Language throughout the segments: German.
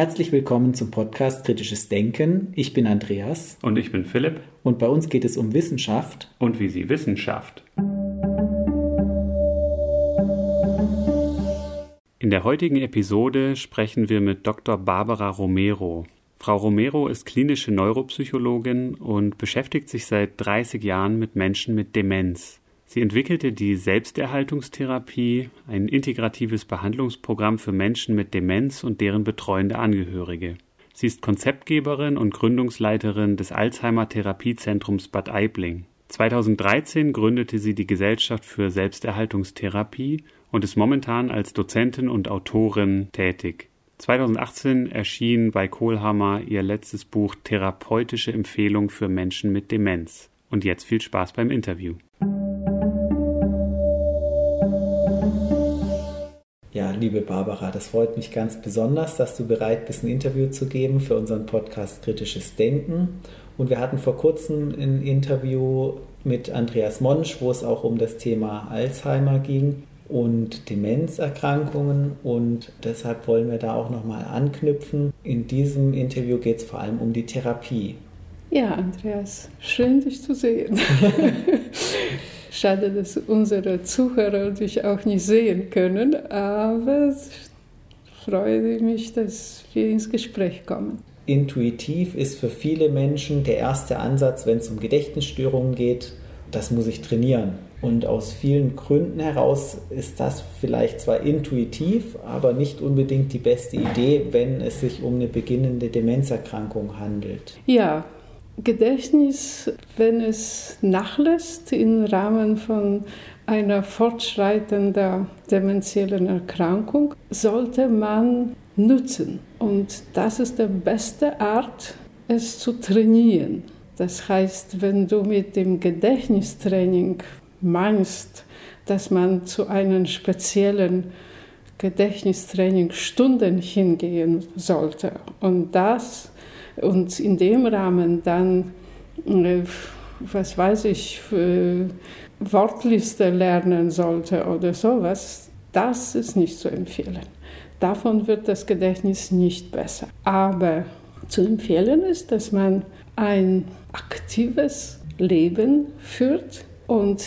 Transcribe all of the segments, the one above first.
Herzlich willkommen zum Podcast Kritisches Denken. Ich bin Andreas. Und ich bin Philipp. Und bei uns geht es um Wissenschaft. Und wie sie Wissenschaft. In der heutigen Episode sprechen wir mit Dr. Barbara Romero. Frau Romero ist klinische Neuropsychologin und beschäftigt sich seit 30 Jahren mit Menschen mit Demenz. Sie entwickelte die Selbsterhaltungstherapie, ein integratives Behandlungsprogramm für Menschen mit Demenz und deren betreuende Angehörige. Sie ist Konzeptgeberin und Gründungsleiterin des Alzheimer Therapiezentrums Bad Aibling. 2013 gründete sie die Gesellschaft für Selbsterhaltungstherapie und ist momentan als Dozentin und Autorin tätig. 2018 erschien bei Kohlhammer ihr letztes Buch Therapeutische Empfehlung für Menschen mit Demenz. Und jetzt viel Spaß beim Interview. Ja, liebe Barbara, das freut mich ganz besonders, dass du bereit bist, ein Interview zu geben für unseren Podcast Kritisches Denken. Und wir hatten vor kurzem ein Interview mit Andreas Monsch, wo es auch um das Thema Alzheimer ging und Demenzerkrankungen und deshalb wollen wir da auch nochmal anknüpfen. In diesem Interview geht es vor allem um die Therapie. Ja, Andreas, schön dich zu sehen. Schade, dass unsere Zuhörer dich auch nicht sehen können, aber ich freue mich, dass wir ins Gespräch kommen. Intuitiv ist für viele Menschen der erste Ansatz, wenn es um Gedächtnisstörungen geht, das muss ich trainieren. Und aus vielen Gründen heraus ist das vielleicht zwar intuitiv, aber nicht unbedingt die beste Idee, wenn es sich um eine beginnende Demenzerkrankung handelt. Ja, Gedächtnis, wenn es nachlässt im Rahmen von einer fortschreitenden dementiellen Erkrankung, sollte man nutzen. Und das ist die beste Art, es zu trainieren. Das heißt, wenn du mit dem Gedächtnistraining meinst, dass man zu einem speziellen Gedächtnistraining Stunden hingehen sollte und das und in dem Rahmen dann, äh, was weiß ich, Wortliste lernen sollte oder sowas, das ist nicht zu empfehlen. Davon wird das Gedächtnis nicht besser. Aber zu empfehlen ist, dass man ein aktives Leben führt und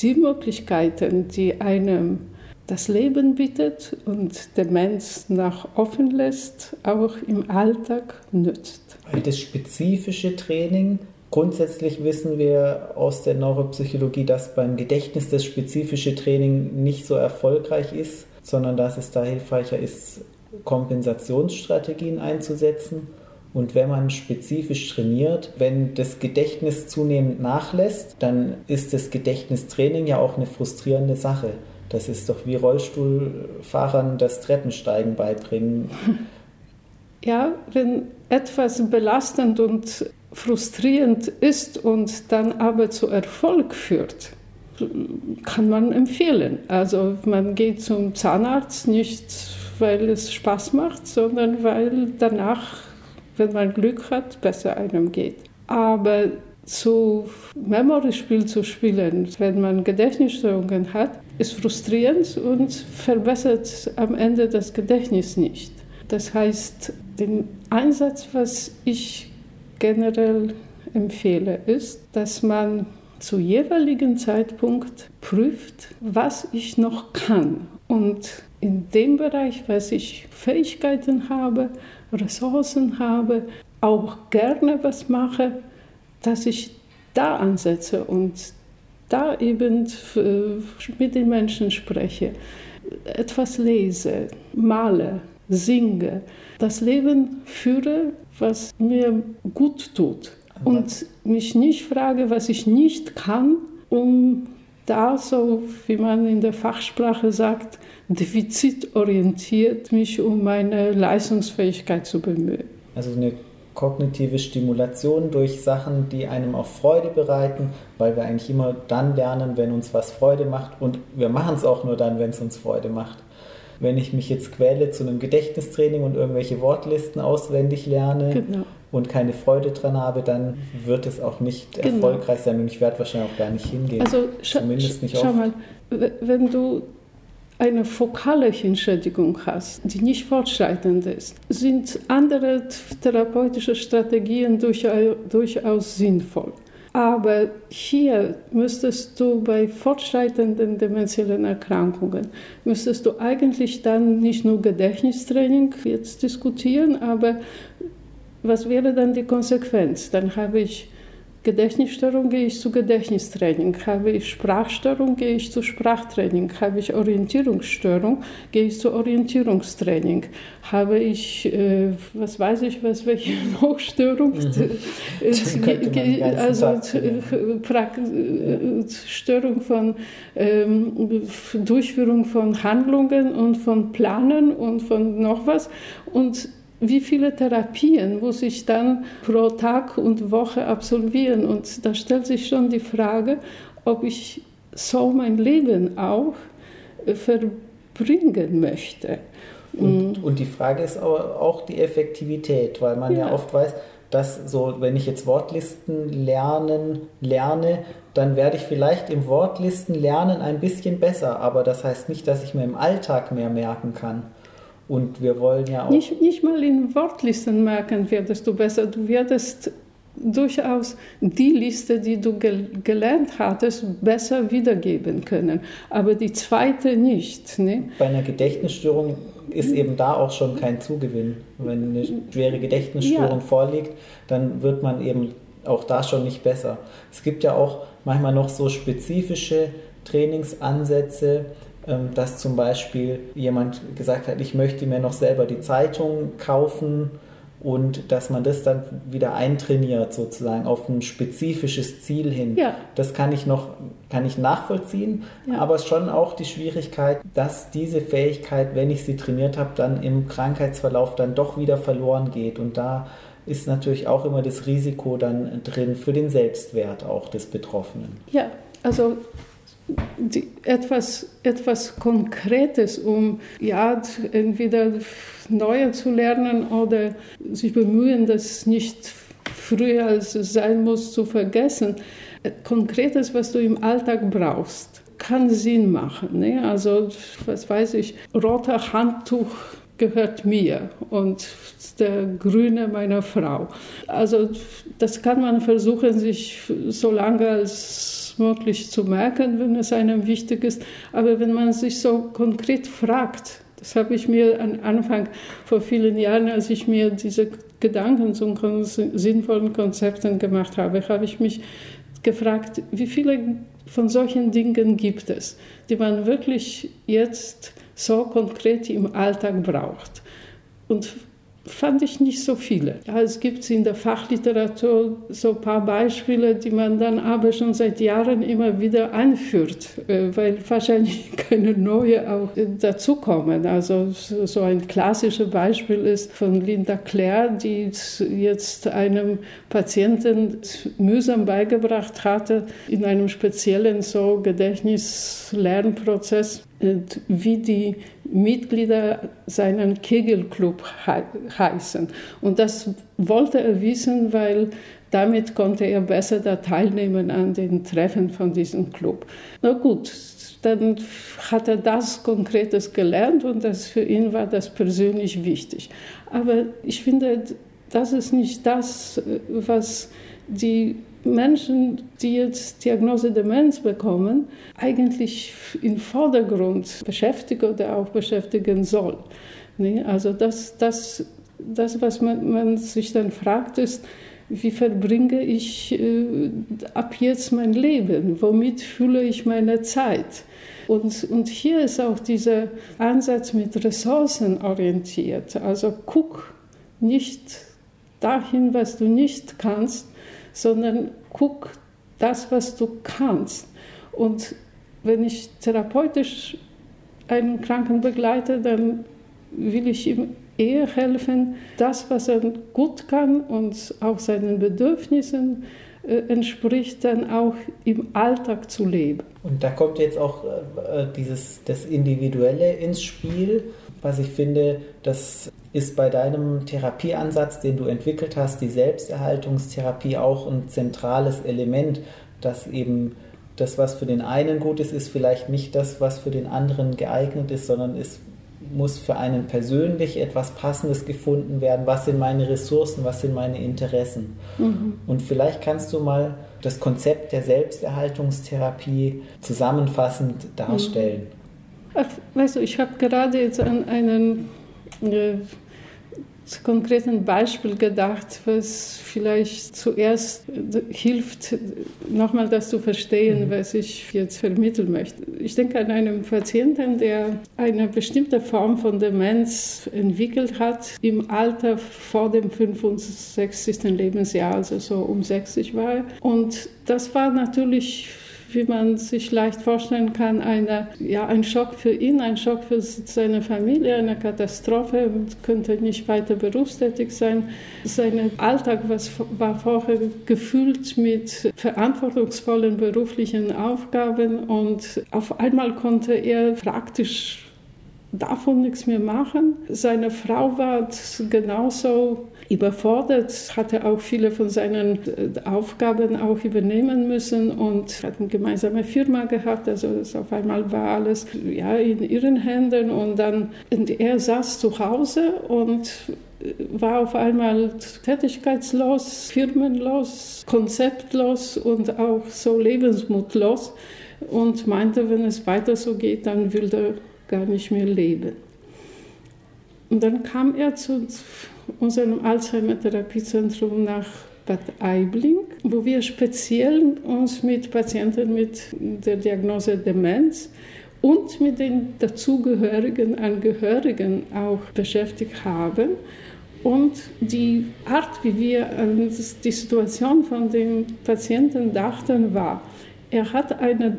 die Möglichkeiten, die einem das Leben bietet und Demenz nach offen lässt, auch im Alltag nützt. Das spezifische Training, grundsätzlich wissen wir aus der Neuropsychologie, dass beim Gedächtnis das spezifische Training nicht so erfolgreich ist, sondern dass es da hilfreicher ist, Kompensationsstrategien einzusetzen. Und wenn man spezifisch trainiert, wenn das Gedächtnis zunehmend nachlässt, dann ist das Gedächtnistraining ja auch eine frustrierende Sache. Das ist doch wie Rollstuhlfahrern das Treppensteigen beibringen. Ja, wenn etwas belastend und frustrierend ist und dann aber zu Erfolg führt, kann man empfehlen. Also man geht zum Zahnarzt nicht, weil es Spaß macht, sondern weil danach, wenn man Glück hat, besser einem geht. Aber zu Memory-Spiel zu spielen, wenn man Gedächtnisstörungen hat, ist frustrierend und verbessert am Ende das Gedächtnis nicht. Das heißt, den Einsatz, was ich generell empfehle, ist, dass man zu jeweiligen Zeitpunkt prüft, was ich noch kann. Und in dem Bereich, was ich Fähigkeiten habe, Ressourcen habe, auch gerne was mache, dass ich da ansetze und da eben mit den Menschen spreche, etwas lese, male, singe, das Leben führe, was mir gut tut und mich nicht frage, was ich nicht kann, um da so, wie man in der Fachsprache sagt, defizitorientiert mich um meine Leistungsfähigkeit zu bemühen. Also eine kognitive Stimulation durch Sachen, die einem auch Freude bereiten, weil wir eigentlich immer dann lernen, wenn uns was Freude macht und wir machen es auch nur dann, wenn es uns Freude macht. Wenn ich mich jetzt quäle zu einem Gedächtnistraining und irgendwelche Wortlisten auswendig lerne genau. und keine Freude dran habe, dann wird es auch nicht genau. erfolgreich sein und ich werde wahrscheinlich auch gar nicht hingehen. Also Zumindest nicht schau oft. mal, wenn du eine fokale Hinschädigung hast, die nicht fortschreitend ist, sind andere therapeutische Strategien durchaus sinnvoll. Aber hier müsstest du bei fortschreitenden dementiellen Erkrankungen, müsstest du eigentlich dann nicht nur Gedächtnistraining jetzt diskutieren, aber was wäre dann die Konsequenz? Dann habe ich Gedächtnisstörung, gehe ich zu Gedächtnistraining. Habe ich Sprachstörung, gehe ich zu Sprachtraining. Habe ich Orientierungsstörung, gehe ich zu Orientierungstraining. Habe ich, äh, was weiß ich, was welche noch Störung, mhm. Äh, also äh, Störung von ähm, Durchführung von Handlungen und von Planen und von noch was. Und wie viele Therapien muss ich dann pro Tag und Woche absolvieren? Und da stellt sich schon die Frage, ob ich so mein Leben auch äh, verbringen möchte. Und, mm. und die Frage ist aber auch die Effektivität, weil man ja, ja oft weiß, dass so, wenn ich jetzt Wortlisten lernen, lerne, dann werde ich vielleicht im Wortlisten lernen ein bisschen besser, aber das heißt nicht, dass ich mir im Alltag mehr merken kann. Und wir wollen ja auch. Nicht, nicht mal in Wortlisten merken werdest du besser. Du werdest durchaus die Liste, die du gel gelernt hattest, besser wiedergeben können. Aber die zweite nicht. Ne? Bei einer Gedächtnisstörung ist eben da auch schon kein Zugewinn. Wenn eine schwere Gedächtnisstörung ja. vorliegt, dann wird man eben auch da schon nicht besser. Es gibt ja auch manchmal noch so spezifische Trainingsansätze, dass zum Beispiel jemand gesagt hat, ich möchte mir noch selber die Zeitung kaufen und dass man das dann wieder eintrainiert sozusagen auf ein spezifisches Ziel hin. Ja. Das kann ich noch kann ich nachvollziehen, ja. aber schon auch die Schwierigkeit, dass diese Fähigkeit, wenn ich sie trainiert habe, dann im Krankheitsverlauf dann doch wieder verloren geht und da ist natürlich auch immer das Risiko dann drin für den Selbstwert auch des Betroffenen. Ja, also die, etwas, etwas Konkretes, um ja, entweder Neue zu lernen oder sich bemühen, das nicht früher als es sein muss zu vergessen. Konkretes, was du im Alltag brauchst, kann Sinn machen. Ne? Also, was weiß ich, roter Handtuch gehört mir und der grüne meiner Frau. Also das kann man versuchen, sich so lange als möglich zu merken, wenn es einem wichtig ist. Aber wenn man sich so konkret fragt, das habe ich mir am Anfang vor vielen Jahren, als ich mir diese Gedanken zu sinnvollen Konzepten gemacht habe, habe ich mich gefragt, wie viele von solchen Dingen gibt es, die man wirklich jetzt so konkret im Alltag braucht. Und fand ich nicht so viele. Es gibt in der Fachliteratur so ein paar Beispiele, die man dann aber schon seit Jahren immer wieder einführt, äh, weil wahrscheinlich keine neue auch dazukommen. Also so ein klassisches Beispiel ist von Linda Clare, die jetzt einem Patienten mühsam beigebracht hatte, in einem speziellen so Gedächtnislernprozess, wie die Mitglieder seinen Kegelclub heißen. Und das wollte er wissen, weil damit konnte er besser da teilnehmen an den Treffen von diesem Club. Na gut, dann hat er das Konkretes gelernt und das für ihn war das persönlich wichtig. Aber ich finde, das ist nicht das, was die Menschen, die jetzt Diagnose Demenz bekommen, eigentlich im Vordergrund beschäftigen oder auch beschäftigen soll. Also das, das, das was man, man sich dann fragt, ist, wie verbringe ich äh, ab jetzt mein Leben? Womit fühle ich meine Zeit? Und, und hier ist auch dieser Ansatz mit Ressourcen orientiert. Also guck nicht dahin, was du nicht kannst, sondern guck das, was du kannst. Und wenn ich therapeutisch einen Kranken begleite, dann will ich ihm eher helfen, das, was er gut kann und auch seinen Bedürfnissen äh, entspricht, dann auch im Alltag zu leben. Und da kommt jetzt auch äh, dieses, das Individuelle ins Spiel, was ich finde, das ist bei deinem Therapieansatz, den du entwickelt hast, die Selbsterhaltungstherapie auch ein zentrales Element, dass eben das, was für den einen gut ist, ist vielleicht nicht das, was für den anderen geeignet ist, sondern es muss für einen persönlich etwas Passendes gefunden werden. Was sind meine Ressourcen, was sind meine Interessen? Mhm. Und vielleicht kannst du mal das Konzept der Selbsterhaltungstherapie zusammenfassend darstellen. Ach, weißt du, ich habe gerade jetzt an einen äh, konkreten Beispiel gedacht, was vielleicht zuerst hilft, nochmal das zu verstehen, mhm. was ich jetzt vermitteln möchte. Ich denke an einen Patienten, der eine bestimmte Form von Demenz entwickelt hat im Alter vor dem 65. Lebensjahr, also so um 60 war. Und das war natürlich wie man sich leicht vorstellen kann, eine, ja, ein Schock für ihn, ein Schock für seine Familie, eine Katastrophe könnte nicht weiter berufstätig sein. Sein Alltag was, war vorher gefüllt mit verantwortungsvollen beruflichen Aufgaben und auf einmal konnte er praktisch davon nichts mehr machen. Seine Frau war genauso überfordert, hatte auch viele von seinen äh, Aufgaben auch übernehmen müssen und hat eine gemeinsame Firma gehabt. Also auf einmal war alles ja, in ihren Händen und dann und er saß zu Hause und äh, war auf einmal tätigkeitslos, firmenlos, konzeptlos und auch so lebensmutlos und meinte, wenn es weiter so geht, dann will er gar nicht mehr leben. Und dann kam er zu unserem Alzheimer-Therapiezentrum nach Bad Aibling, wo wir speziell uns mit Patienten mit der Diagnose Demenz und mit den dazugehörigen Angehörigen auch beschäftigt haben. Und die Art, wie wir an die Situation von dem Patienten dachten, war, er hat eine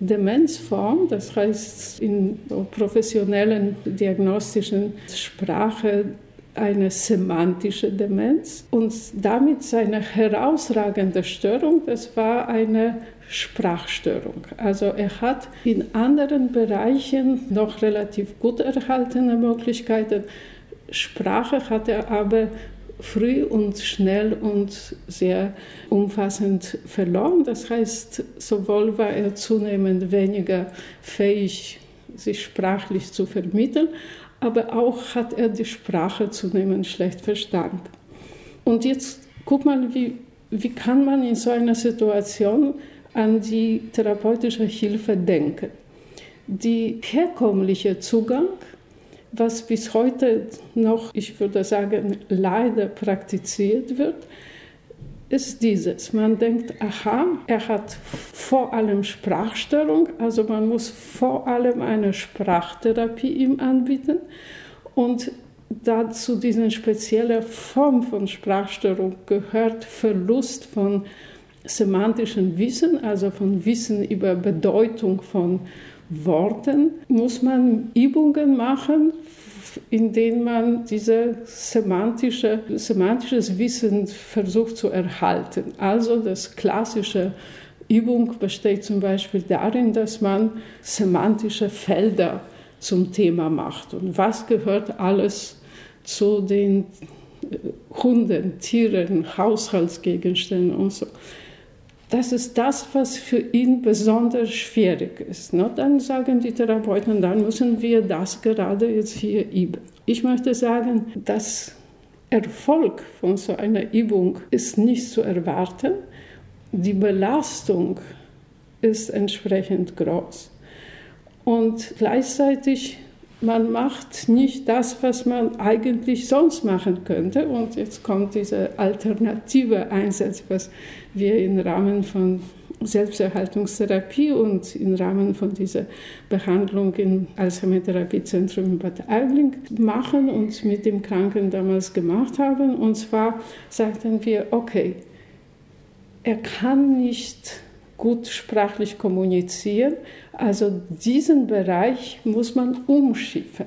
Demenzform, das heißt in professionellen diagnostischen Sprache eine semantische Demenz und damit seine herausragende Störung, das war eine Sprachstörung. Also er hat in anderen Bereichen noch relativ gut erhaltene Möglichkeiten. Sprache hat er aber früh und schnell und sehr umfassend verloren. Das heißt, sowohl war er zunehmend weniger fähig, sich sprachlich zu vermitteln, aber auch hat er die Sprache zunehmend schlecht verstanden. Und jetzt guck mal, wie, wie kann man in so einer Situation an die therapeutische Hilfe denken. Die herkömmliche Zugang, was bis heute noch, ich würde sagen, leider praktiziert wird, ist dieses. Man denkt, aha, er hat vor allem Sprachstörung, also man muss vor allem eine Sprachtherapie ihm anbieten. Und dazu diese spezielle Form von Sprachstörung gehört Verlust von semantischem Wissen, also von Wissen über Bedeutung von Worten, muss man Übungen machen in denen man dieses semantische, semantisches Wissen versucht zu erhalten. Also das klassische Übung besteht zum Beispiel darin, dass man semantische Felder zum Thema macht. Und was gehört alles zu den Hunden, Tieren, Haushaltsgegenständen und so. Das ist das, was für ihn besonders schwierig ist. Ne? Dann sagen die Therapeuten, dann müssen wir das gerade jetzt hier üben. Ich möchte sagen, dass Erfolg von so einer Übung ist nicht zu erwarten. Die Belastung ist entsprechend groß. Und gleichzeitig man macht nicht das, was man eigentlich sonst machen könnte. Und jetzt kommt dieser alternative Einsatz, was wir im Rahmen von Selbsterhaltungstherapie und im Rahmen von dieser Behandlung im Alzheimer-Therapiezentrum in Bad Aibling machen und mit dem Kranken damals gemacht haben. Und zwar sagten wir, okay, er kann nicht gut sprachlich kommunizieren. Also diesen Bereich muss man umschiffen,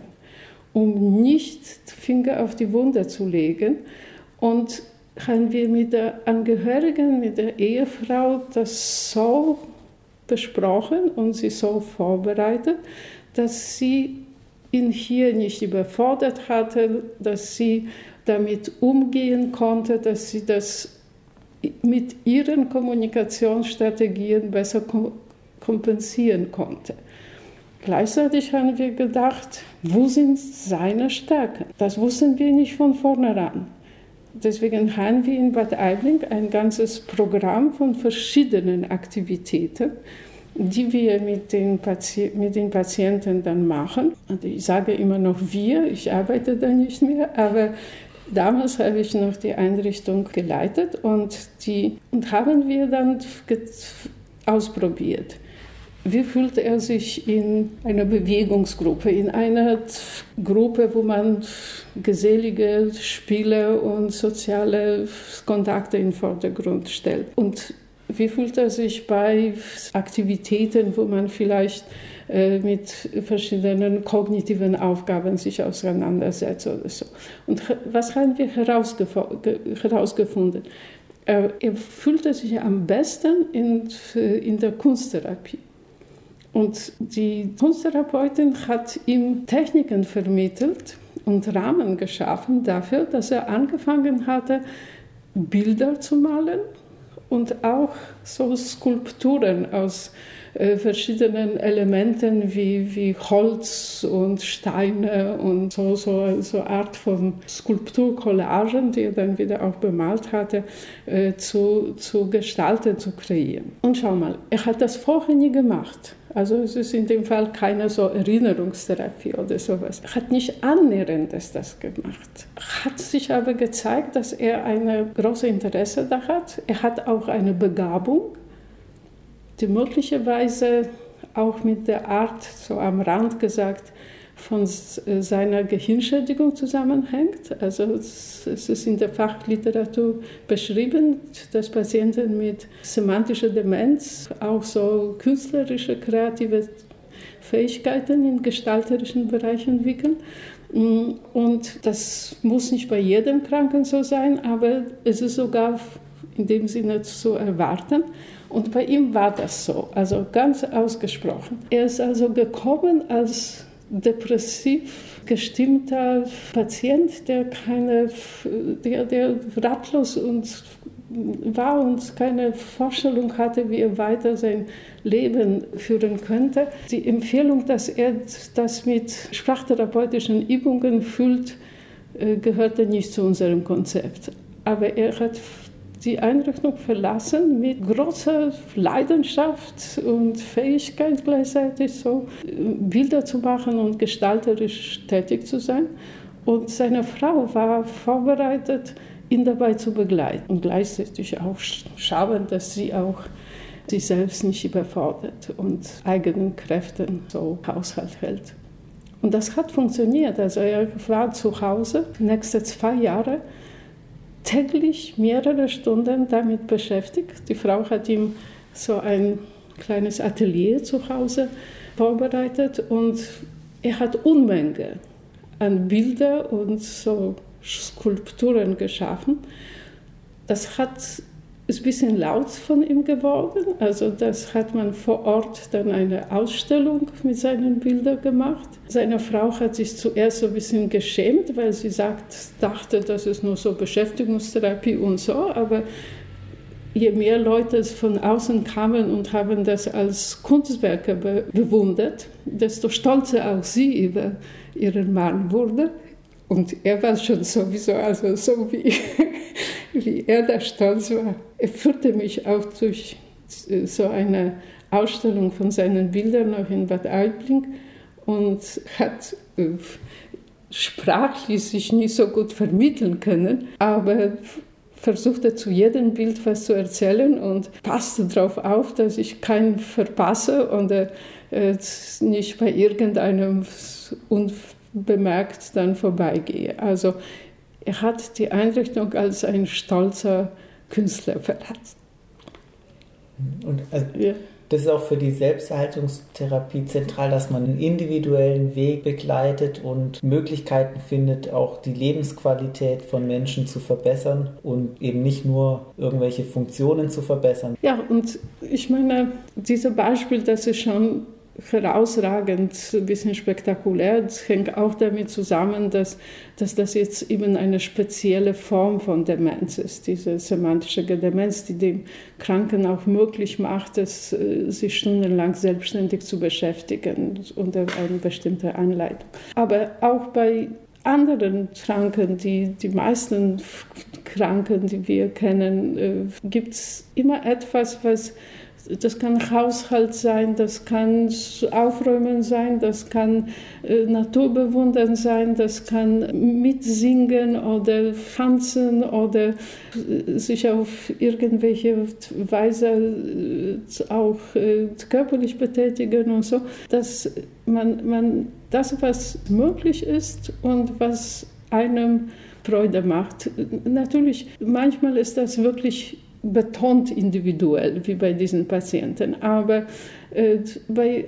um nicht Finger auf die Wunde zu legen. Und haben wir mit der Angehörigen, mit der Ehefrau das so besprochen und sie so vorbereitet, dass sie ihn hier nicht überfordert hatte, dass sie damit umgehen konnte, dass sie das mit ihren Kommunikationsstrategien besser kompensieren konnte. Gleichzeitig haben wir gedacht, wo sind seine Stärken? Das wussten wir nicht von vornherein. Deswegen haben wir in Bad Aibling ein ganzes Programm von verschiedenen Aktivitäten, die wir mit den, Pati mit den Patienten dann machen. Und ich sage immer noch wir, ich arbeite da nicht mehr, aber damals habe ich noch die Einrichtung geleitet und die und haben wir dann ausprobiert. Wie fühlt er sich in einer Bewegungsgruppe, in einer Gruppe, wo man gesellige Spiele und soziale Kontakte in den Vordergrund stellt? Und wie fühlt er sich bei Aktivitäten, wo man vielleicht äh, mit verschiedenen kognitiven Aufgaben sich auseinandersetzt oder so? Und was haben wir herausgefunden? Er, fühlte sich am besten in, in der Kunsttherapie. Und die Kunsttherapeutin hat ihm Techniken vermittelt und Rahmen geschaffen dafür, dass er angefangen hatte, Bilder zu malen und auch so Skulpturen aus äh, verschiedenen Elementen wie, wie Holz und Steine und so, so, so Art von Skulpturcollagen, die er dann wieder auch bemalt hatte, äh, zu, zu gestalten, zu kreieren. Und schau mal, er hat das vorher nie gemacht. Also es ist in dem Fall keine so Erinnerungstherapie oder sowas. Er hat nicht annähernd das gemacht. Hat sich aber gezeigt, dass er ein großes Interesse da hat. Er hat auch eine Begabung, die möglicherweise auch mit der Art, so am Rand gesagt, von äh, seiner Gehirnschädigung zusammenhängt. Also es ist in der Fachliteratur beschrieben, dass Patienten mit semantischer Demenz auch so künstlerische, kreative Fähigkeiten im gestalterischen Bereich entwickeln. Mm, und das muss nicht bei jedem Kranken so sein, aber es ist sogar in dem Sinne zu erwarten. Und bei ihm war das so, also ganz ausgesprochen. Er ist also gekommen als depressiv gestimmter Patient, der keine, der, der ratlos und war und keine Vorstellung hatte, wie er weiter sein Leben führen könnte. Die Empfehlung, dass er das mit sprachtherapeutischen Übungen füllt, äh, gehörte nicht zu unserem Konzept. Aber er hat die Einrichtung verlassen mit großer Leidenschaft und Fähigkeit gleichzeitig so Bilder zu machen und gestalterisch tätig zu sein. Und seine Frau war vorbereitet, ihn dabei zu begleiten und gleichzeitig auch schauen, dass sie auch sich selbst nicht überfordert und eigenen Kräften so Haushalt hält. Und das hat funktioniert. Also er war zu Hause, nächste zwei Jahre täglich mehrere Stunden damit beschäftigt. Die Frau hat ihm so ein kleines Atelier zu Hause vorbereitet und er hat Unmenge an Bilder und so Skulpturen geschaffen. Das hat ist ein bisschen laut von ihm geworden. Also das hat man vor Ort dann eine Ausstellung mit seinen Bildern gemacht. Seine Frau hat sich zuerst so ein bisschen geschämt, weil sie sagt, dachte, das ist nur so Beschäftigungstherapie und so. Aber je mehr Leute von außen kamen und haben das als Kunstwerke be bewundert, desto stolzer auch sie über ihren Mann wurde. Und er war schon sowieso, also so wie, wie er da stolz war. Er führte mich auch durch so eine Ausstellung von seinen Bildern noch in Bad Aibling und hat äh, sprachlich sich nicht so gut vermitteln können, aber versuchte zu jedem Bild was zu erzählen und passte darauf auf, dass ich keinen verpasse oder äh, nicht bei irgendeinem unbemerkt dann vorbeigehe. Also er hat die Einrichtung als ein stolzer Künstler verlassen. Und also, ja. das ist auch für die Selbsterhaltungstherapie zentral, dass man einen individuellen Weg begleitet und Möglichkeiten findet, auch die Lebensqualität von Menschen zu verbessern und eben nicht nur irgendwelche Funktionen zu verbessern. Ja, und ich meine, dieses Beispiel, das ist schon herausragend, ein bisschen spektakulär. Das hängt auch damit zusammen, dass, dass das jetzt eben eine spezielle Form von Demenz ist, diese semantische Demenz, die dem Kranken auch möglich macht, es, äh, sich stundenlang selbstständig zu beschäftigen unter einer bestimmten Anleitung. Aber auch bei anderen Kranken, die, die meisten Kranken, die wir kennen, äh, gibt es immer etwas, was das kann Haushalt sein, das kann Aufräumen sein, das kann äh, Naturbewundern sein, das kann mitsingen oder tanzen oder äh, sich auf irgendwelche Weise äh, auch äh, körperlich betätigen und so. Dass man, man das, was möglich ist und was einem Freude macht. Natürlich, manchmal ist das wirklich betont individuell, wie bei diesen Patienten. Aber äh, bei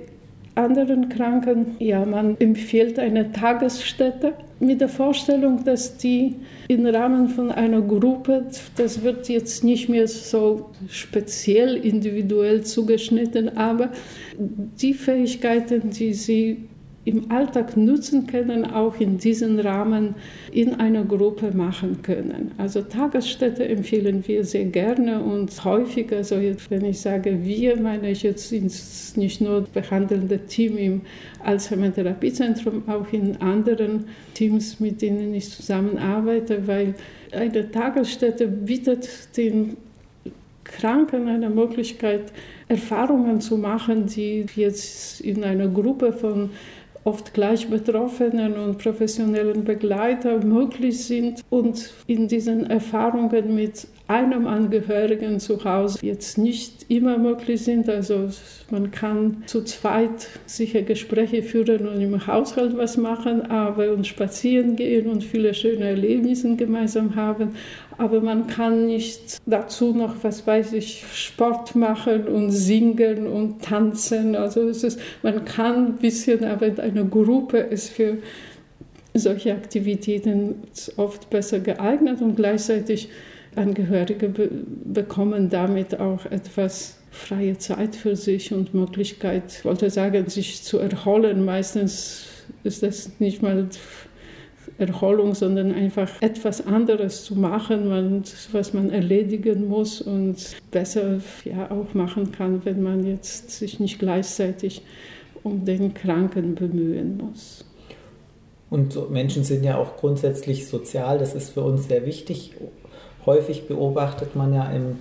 anderen Kranken, ja, man empfiehlt eine Tagesstätte mit der Vorstellung, dass die im Rahmen von einer Gruppe, das wird jetzt nicht mehr so speziell individuell zugeschnitten, aber die Fähigkeiten, die sie im Alltag nutzen können, auch in diesem Rahmen in einer Gruppe machen können. Also Tagesstätte empfehlen wir sehr gerne und häufig, also jetzt, wenn ich sage wir, meine ich jetzt nicht nur das behandelnde Team im Alzheimer-Therapiezentrum, auch in anderen Teams, mit denen ich zusammenarbeite, weil eine Tagesstätte bietet den Kranken eine Möglichkeit, Erfahrungen zu machen, die jetzt in einer Gruppe von oft gleich Betroffenen und professionellen Begleiter möglich sind und in diesen Erfahrungen mit einem Angehörigen zu Hause jetzt nicht immer möglich sind. Also man kann zu zweit sicher Gespräche führen und im Haushalt was machen, aber und spazieren gehen und viele schöne Erlebnisse gemeinsam haben. Aber man kann nicht dazu noch, was weiß ich, Sport machen und singen und tanzen. Also es ist, man kann ein bisschen, aber eine Gruppe ist für solche Aktivitäten oft besser geeignet und gleichzeitig Angehörige be bekommen damit auch etwas freie Zeit für sich und Möglichkeit, ich wollte sagen, sich zu erholen. Meistens ist das nicht mal Erholung, sondern einfach etwas anderes zu machen, was man erledigen muss und besser ja, auch machen kann, wenn man jetzt sich nicht gleichzeitig um den Kranken bemühen muss. Und Menschen sind ja auch grundsätzlich sozial, das ist für uns sehr wichtig häufig beobachtet man ja im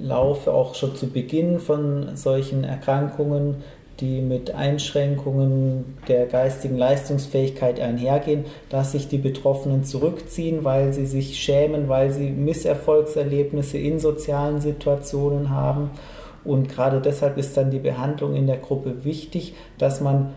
Laufe auch schon zu Beginn von solchen Erkrankungen, die mit Einschränkungen der geistigen Leistungsfähigkeit einhergehen, dass sich die Betroffenen zurückziehen, weil sie sich schämen, weil sie Misserfolgserlebnisse in sozialen Situationen haben. Und gerade deshalb ist dann die Behandlung in der Gruppe wichtig, dass man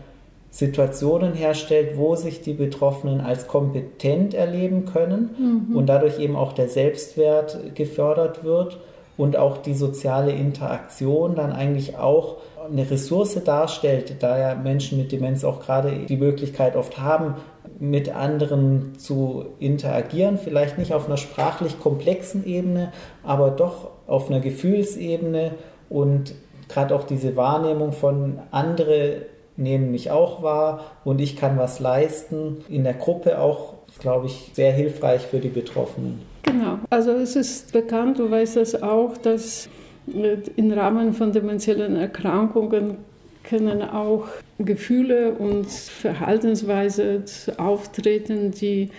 Situationen herstellt, wo sich die Betroffenen als kompetent erleben können mhm. und dadurch eben auch der Selbstwert gefördert wird und auch die soziale Interaktion dann eigentlich auch eine Ressource darstellt, da ja Menschen mit Demenz auch gerade die Möglichkeit oft haben, mit anderen zu interagieren, vielleicht nicht auf einer sprachlich komplexen Ebene, aber doch auf einer Gefühlsebene und gerade auch diese Wahrnehmung von andere nehmen mich auch wahr und ich kann was leisten. In der Gruppe auch, glaube ich, sehr hilfreich für die Betroffenen. Genau, also es ist bekannt, du weißt das auch, dass im Rahmen von dementiellen Erkrankungen können auch Gefühle und Verhaltensweisen auftreten, die,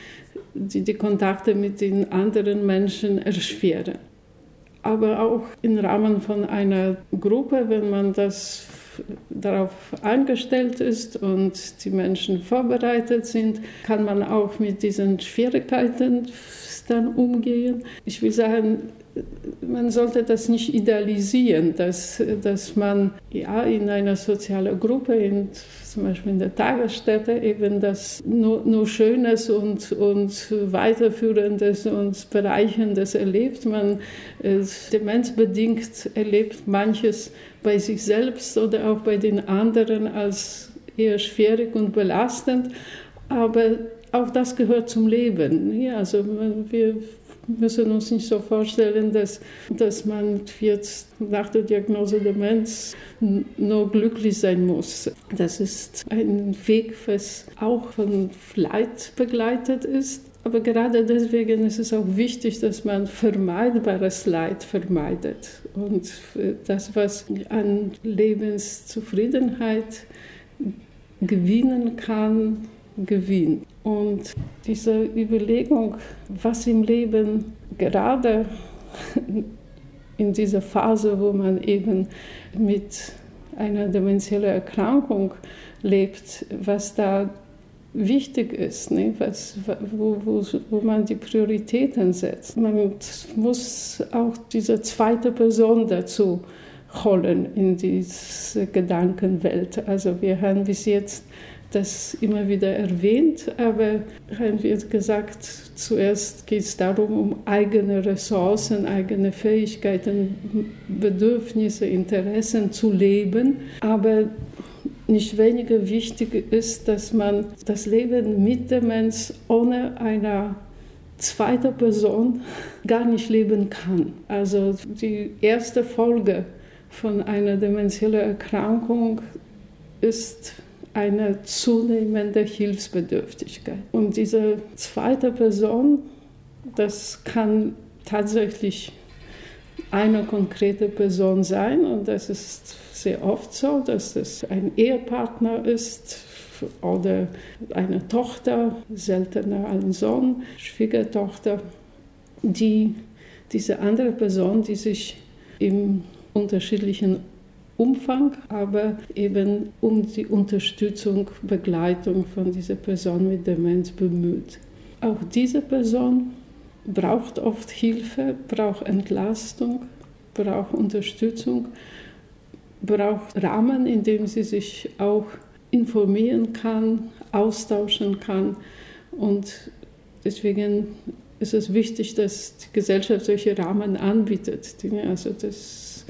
die die Kontakte mit den anderen Menschen erschweren. Aber auch im Rahmen von einer Gruppe, wenn man das darauf eingestellt ist und die Menschen vorbereitet sind, kann man auch mit diesen Schwierigkeiten dann umgehen. Ich will sagen, man sollte das nicht idealisieren, dass, dass man ja, in einer sozialen Gruppe, in, zum Beispiel in der Tagesstätte, eben das nur, nur Schönes und, und Weiterführendes und Bereichendes erlebt. Man äh, demenzbedingt erlebt manches bei sich selbst oder auch bei den anderen als eher schwierig und belastend. Aber auch das gehört zum Leben. Ja, also wir müssen uns nicht so vorstellen, dass, dass man jetzt nach der Diagnose Demenz nur glücklich sein muss. Das ist ein Weg, was auch von Leid begleitet ist. Aber gerade deswegen ist es auch wichtig, dass man vermeidbares Leid vermeidet und das, was an Lebenszufriedenheit gewinnen kann, gewinnt. Und diese Überlegung, was im Leben gerade in dieser Phase, wo man eben mit einer dementiellen Erkrankung lebt, was da wichtig ist, ne? was, wo, wo, wo man die Prioritäten setzt. Man muss auch diese zweite Person dazu holen in diese Gedankenwelt. Also wir haben bis jetzt das immer wieder erwähnt, aber haben wir gesagt, zuerst geht es darum, um eigene Ressourcen, eigene Fähigkeiten, Bedürfnisse, Interessen zu leben, aber nicht weniger wichtig ist, dass man das Leben mit Demenz ohne eine zweite Person gar nicht leben kann. Also die erste Folge von einer dementiellen Erkrankung ist eine zunehmende Hilfsbedürftigkeit. Und diese zweite Person, das kann tatsächlich eine konkrete Person sein und das ist sehr oft so, dass es ein Ehepartner ist oder eine Tochter, seltener ein Sohn, Schwiegertochter, die diese andere Person, die sich im unterschiedlichen Umfang, aber eben um die Unterstützung, Begleitung von dieser Person mit Demenz bemüht. Auch diese Person braucht oft Hilfe, braucht Entlastung, braucht Unterstützung, braucht Rahmen, in dem sie sich auch informieren kann, austauschen kann. Und deswegen ist es wichtig, dass die Gesellschaft solche Rahmen anbietet. Also das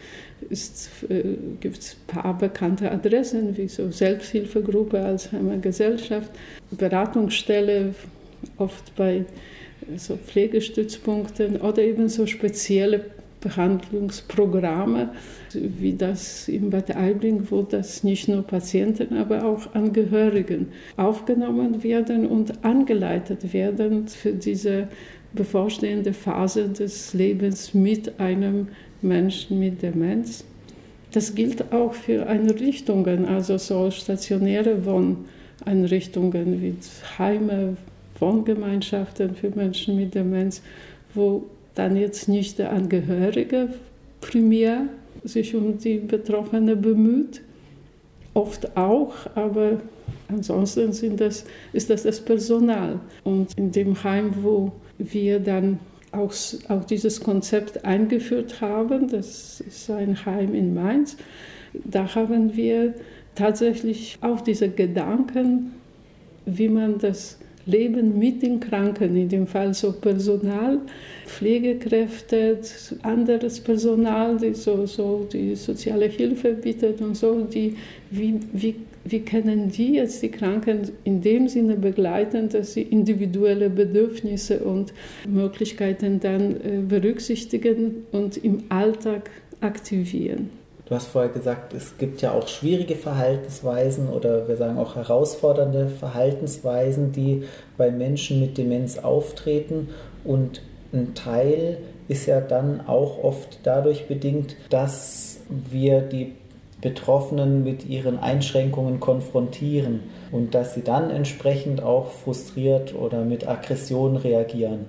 es äh, gibt ein paar bekannte Adressen, wie so Selbsthilfegruppe, Alzheimer Gesellschaft, Beratungsstelle, oft bei so Pflegestützpunkten oder eben so spezielle Behandlungsprogramme, wie das im Bad Aibling, wo das nicht nur Patienten, aber auch Angehörigen aufgenommen werden und angeleitet werden für diese bevorstehende Phase des Lebens mit einem Menschen mit Demenz. Das gilt auch für Einrichtungen, also so stationäre Wohneinrichtungen wie Heime, Wohngemeinschaften für Menschen mit Demenz, wo dann jetzt nicht der Angehörige primär sich um die Betroffene bemüht, oft auch, aber ansonsten das, ist das das Personal. Und in dem Heim, wo wir dann auch, auch dieses Konzept eingeführt haben. Das ist ein Heim in Mainz. Da haben wir tatsächlich auch diese Gedanken, wie man das Leben mit den Kranken, in dem Fall so Personal, Pflegekräfte, anderes Personal, die so, so die soziale Hilfe bietet und so, die, wie, wie, wie können die jetzt die Kranken in dem Sinne begleiten, dass sie individuelle Bedürfnisse und Möglichkeiten dann äh, berücksichtigen und im Alltag aktivieren. Du hast vorher gesagt, es gibt ja auch schwierige Verhaltensweisen oder wir sagen auch herausfordernde Verhaltensweisen, die bei Menschen mit Demenz auftreten. Und ein Teil ist ja dann auch oft dadurch bedingt, dass wir die Betroffenen mit ihren Einschränkungen konfrontieren und dass sie dann entsprechend auch frustriert oder mit Aggression reagieren.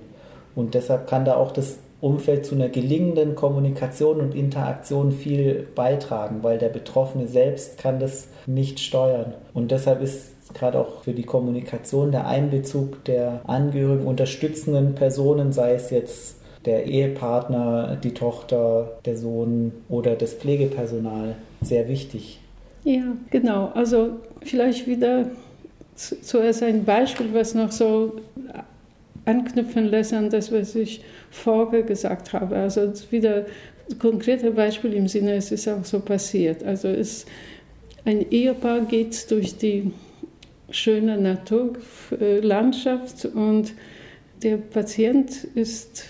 Und deshalb kann da auch das Umfeld zu einer gelingenden Kommunikation und Interaktion viel beitragen, weil der Betroffene selbst kann das nicht steuern. Und deshalb ist gerade auch für die Kommunikation der Einbezug der Angehörigen, unterstützenden Personen, sei es jetzt der Ehepartner, die Tochter, der Sohn oder das Pflegepersonal, sehr wichtig. Ja, genau. Also vielleicht wieder zuerst ein Beispiel, was noch so anknüpfen lässt an das, was ich vorher gesagt habe. Also wieder ein konkretes Beispiel im Sinne, es ist auch so passiert. Also es, ein Ehepaar geht durch die schöne Naturlandschaft und der Patient ist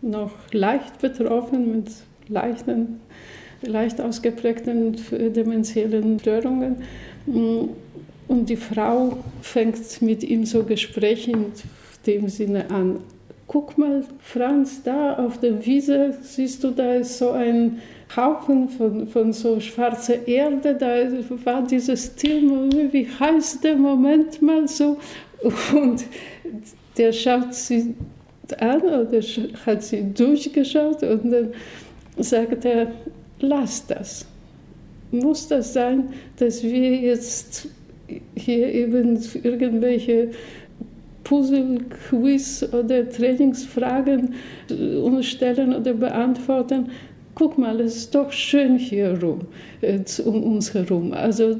noch leicht betroffen mit leichten, leicht ausgeprägten dementiellen Störungen. Und die Frau fängt mit ihm so Gespräche in dem Sinne an. Guck mal, Franz, da auf der Wiese siehst du, da ist so ein Haufen von, von so schwarzer Erde, da war dieses Tier, wie heißt der Moment mal so? Und der schaut sie an oder hat sie durchgeschaut und dann sagt er, lass das. Muss das sein, dass wir jetzt hier eben irgendwelche Puzzle, Quiz oder Trainingsfragen uns stellen oder beantworten? guck mal, es ist doch schön hier rum, äh, um uns herum. Also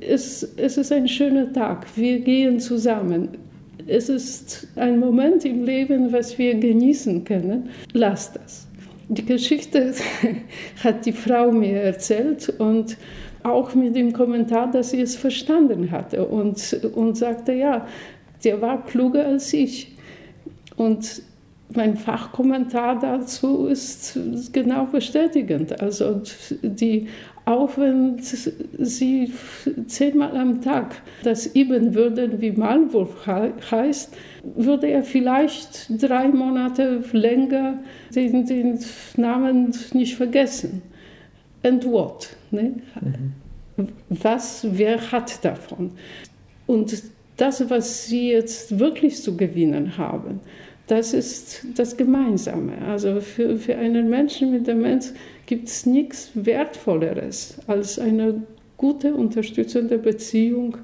es, es ist ein schöner Tag, wir gehen zusammen. Es ist ein Moment im Leben, was wir genießen können. Lass das. Die Geschichte hat die Frau mir erzählt und auch mit dem Kommentar, dass sie es verstanden hatte und, und sagte, ja, der war kluger als ich. Und mein Fachkommentar dazu ist genau bestätigend. Also die, auch wenn Sie zehnmal am Tag das üben würden, wie Maulwurf heißt, würde er vielleicht drei Monate länger den, den Namen nicht vergessen. And what? Ne? Mhm. Was, wer hat davon? Und das, was Sie jetzt wirklich zu gewinnen haben, das ist das Gemeinsame. Also für, für einen Menschen mit Demenz gibt es nichts Wertvolleres als eine gute, unterstützende Beziehung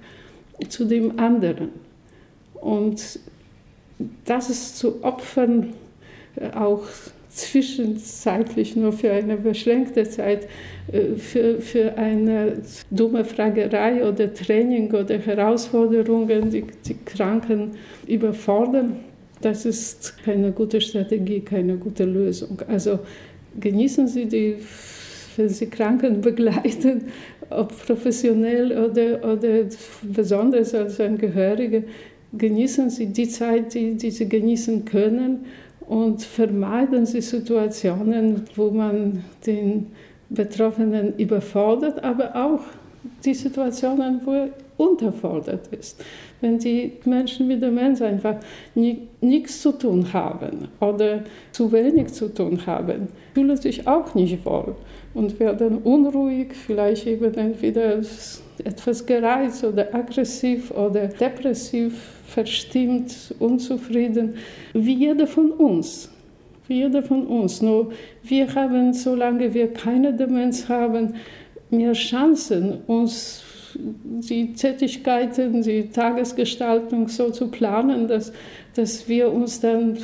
zu dem anderen. Und das ist zu opfern, äh, auch zwischenzeitlich nur für eine beschränkte Zeit, äh, für, für eine dumme Fragerei oder Training oder Herausforderungen, die die Kranken überfordern, das ist keine gute Strategie, keine gute Lösung. Also genießen Sie die, wenn Sie Kranken begleiten, ob professionell oder, oder besonders als Angehörige, genießen Sie die Zeit, die, die Sie genießen können und vermeiden Sie Situationen, wo man den Betroffenen überfordert, aber auch die Situationen, wo er unterfordert ist wenn die Menschen mit Demenz einfach nichts zu tun haben oder zu wenig zu tun haben, fühlen sich auch nicht wohl und werden unruhig, vielleicht eben entweder etwas gereizt oder aggressiv oder depressiv, verstimmt, unzufrieden, wie jeder von uns. Wie jeder von uns. Nur wir haben, solange wir keine Demenz haben, mehr Chancen, uns die Tätigkeiten, die Tagesgestaltung so zu planen, dass, dass wir uns dann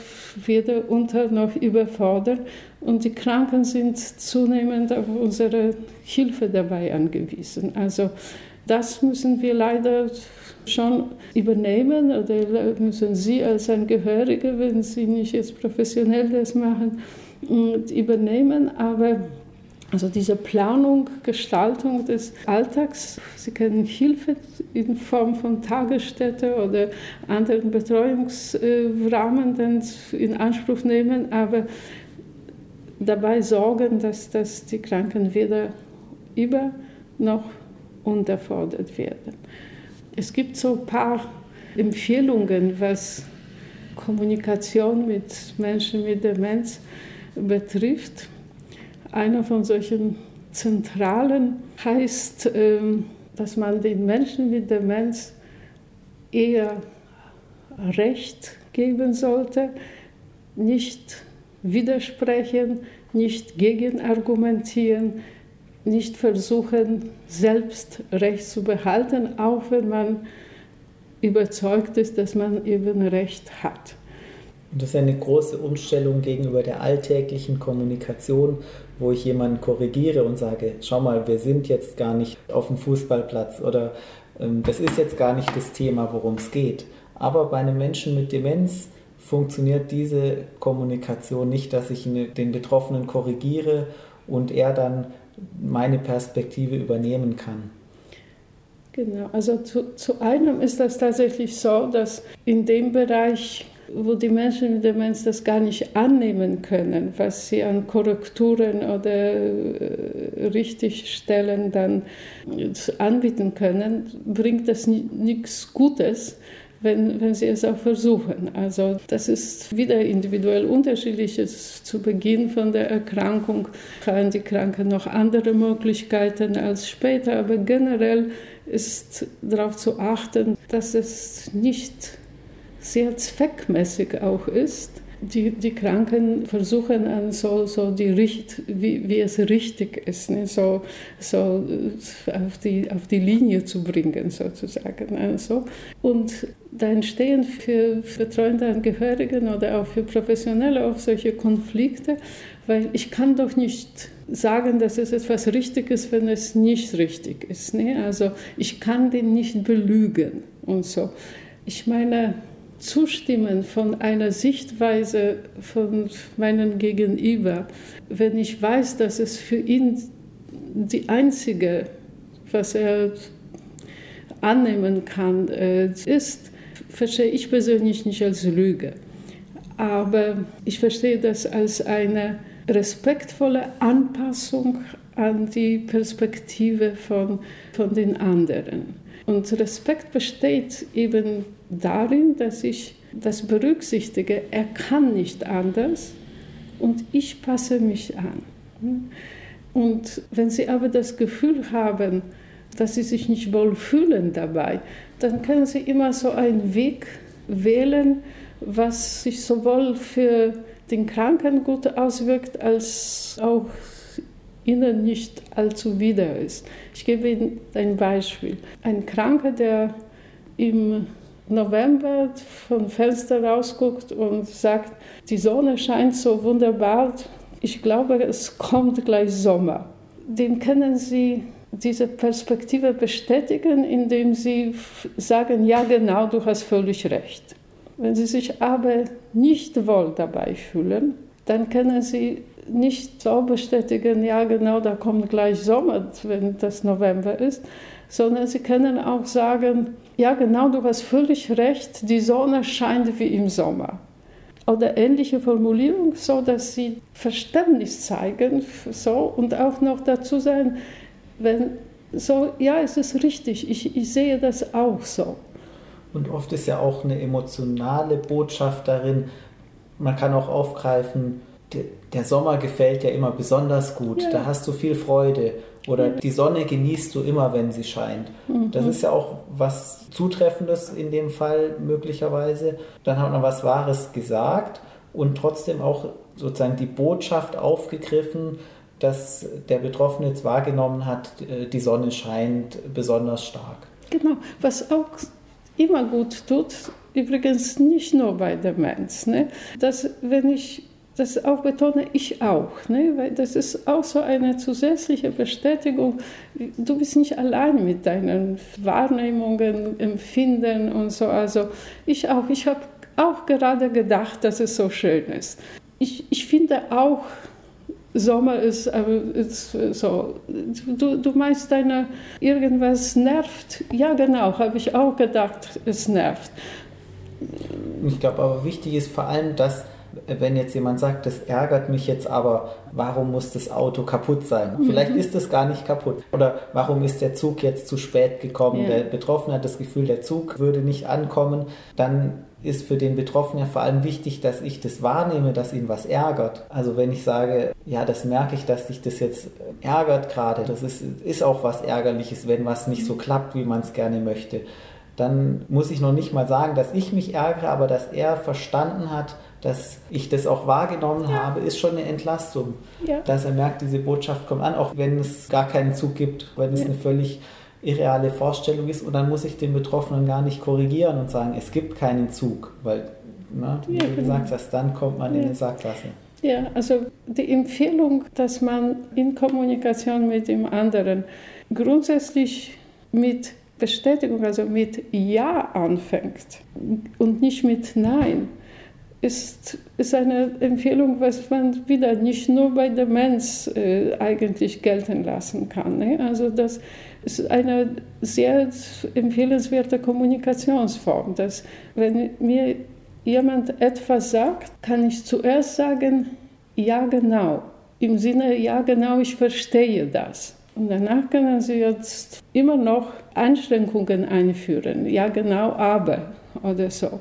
weder unter noch überfordern. Und die Kranken sind zunehmend auf unsere Hilfe dabei angewiesen. Also das müssen wir leider schon übernehmen oder müssen Sie als Angehörige, wenn Sie nicht jetzt professionell das machen, übernehmen. Aber also diese Planung, Gestaltung des Alltags, Sie können Hilfe in Form von Tagesstätte oder anderen Betreuungsrahmen in Anspruch nehmen, aber dabei sorgen, dass, dass die Kranken weder über noch unterfordert werden. Es gibt so ein paar Empfehlungen, was Kommunikation mit Menschen mit Demenz betrifft. Einer von solchen zentralen heißt, ähm, dass man den Menschen mit Demenz eher Recht geben sollte, nicht widersprechen, nicht gegenargumentieren, nicht versuchen, selbst Recht zu behalten, auch wenn man überzeugt ist, dass man eben Recht hat. Und das ist eine große Umstellung gegenüber der alltäglichen Kommunikation, wo ich jemanden korrigiere und sage, schau mal, wir sind jetzt gar nicht auf dem Fußballplatz oder ähm, das ist jetzt gar nicht das Thema, worum es geht. Aber bei einem Menschen mit Demenz funktioniert diese Kommunikation nicht, dass ich den Betroffenen korrigiere und er dann meine Perspektive übernehmen kann. Genau, also zu, zu einem ist das tatsächlich so, dass in dem Bereich wo die Menschen mit Demenz das gar nicht annehmen können, was sie an Korrekturen oder äh, Richtigstellen dann anbieten können, bringt das nichts Gutes wenn, wenn sie es auch versuchen. Also das ist wieder individuell unterschiedlich. Zu Beginn von der Erkrankung haben die Kranken noch andere Möglichkeiten als später, aber generell ist darauf zu achten, dass es nicht sehr zweckmäßig auch ist, die, die Kranken versuchen an so, so die Richt, wie, wie es richtig ist, ne? so, so auf, die, auf die Linie zu bringen sozusagen. Also. Und da entstehen für betreuende Angehörigen oder auch für Professionelle auch solche Konflikte, weil ich kann doch nicht sagen, dass es etwas richtig ist, wenn es nicht richtig ist. Ne? Also ich kann den nicht belügen und so. Ich meine, zustimmen von einer Sichtweise von meinem Gegenüber, wenn ich weiß, dass es für ihn die einzige, was er annehmen kann, äh, ist, verstehe ich persönlich nicht als Lüge. Aber ich verstehe das als eine respektvolle Anpassung an die Perspektive von, von den anderen. Und Respekt besteht eben darin, dass ich das berücksichtige, er kann nicht anders und ich passe mich an. Und wenn Sie aber das Gefühl haben, dass Sie sich nicht wohl fühlen dabei, dann können Sie immer so einen Weg wählen, was sich sowohl für den Kranken gut auswirkt, als auch Ihnen nicht allzu wieder ist. Ich gebe Ihnen ein Beispiel. Ein Kranker, der im November vom Fenster rausguckt und sagt, die Sonne scheint so wunderbar, ich glaube, es kommt gleich Sommer. Dem können Sie diese Perspektive bestätigen, indem Sie sagen, ja genau, du hast völlig recht. Wenn Sie sich aber nicht wohl dabei fühlen, dann können Sie nicht so bestätigen, ja genau, da kommt gleich Sommer, wenn das November ist, sondern Sie können auch sagen, ja genau, du hast völlig recht, die Sonne scheint wie im Sommer. Oder ähnliche Formulierung, so dass Sie Verständnis zeigen so, und auch noch dazu sagen, wenn so, ja, es ist richtig, ich, ich sehe das auch so. Und oft ist ja auch eine emotionale Botschaft darin, man kann auch aufgreifen, der Sommer gefällt ja immer besonders gut, ja. da hast du viel Freude oder die Sonne genießt du immer, wenn sie scheint. Mhm. Das ist ja auch was Zutreffendes in dem Fall möglicherweise. Dann hat man was Wahres gesagt und trotzdem auch sozusagen die Botschaft aufgegriffen, dass der Betroffene jetzt wahrgenommen hat, äh, die Sonne scheint besonders stark. Genau, was auch immer gut tut, übrigens nicht nur bei Demenz, ne? dass wenn ich das auch betone ich auch, ne? weil das ist auch so eine zusätzliche Bestätigung. Du bist nicht allein mit deinen Wahrnehmungen, Empfinden und so. Also ich auch. Ich habe auch gerade gedacht, dass es so schön ist. Ich, ich finde auch, Sommer ist, ist so. Du, du meinst, deine irgendwas nervt? Ja, genau, habe ich auch gedacht, es nervt. Ich glaube aber wichtig ist vor allem, dass wenn jetzt jemand sagt, das ärgert mich jetzt aber, warum muss das Auto kaputt sein? Mhm. Vielleicht ist es gar nicht kaputt. Oder warum ist der Zug jetzt zu spät gekommen? Ja. Der Betroffene hat das Gefühl, der Zug würde nicht ankommen. Dann ist für den Betroffenen vor allem wichtig, dass ich das wahrnehme, dass ihn was ärgert. Also wenn ich sage, ja, das merke ich, dass sich das jetzt ärgert gerade, das ist, ist auch was Ärgerliches, wenn was nicht so klappt, wie man es gerne möchte. Dann muss ich noch nicht mal sagen, dass ich mich ärgere, aber dass er verstanden hat, dass ich das auch wahrgenommen ja. habe, ist schon eine Entlastung. Ja. Dass er merkt, diese Botschaft kommt an, auch wenn es gar keinen Zug gibt, wenn es ja. eine völlig irreale Vorstellung ist. Und dann muss ich den Betroffenen gar nicht korrigieren und sagen, es gibt keinen Zug, weil, ne, wie du genau. gesagt hast, dann kommt man in eine Sackgasse. Ja, also die Empfehlung, dass man in Kommunikation mit dem anderen grundsätzlich mit Bestätigung, also mit Ja anfängt und nicht mit Nein ist, ist eine Empfehlung, was man wieder nicht nur bei Demenz äh, eigentlich gelten lassen kann. Ne? Also das ist eine sehr empfehlenswerte Kommunikationsform, dass wenn mir jemand etwas sagt, kann ich zuerst sagen, ja genau. Im Sinne, ja genau, ich verstehe das. Und danach können Sie jetzt immer noch Einschränkungen einführen. Ja genau, aber oder so.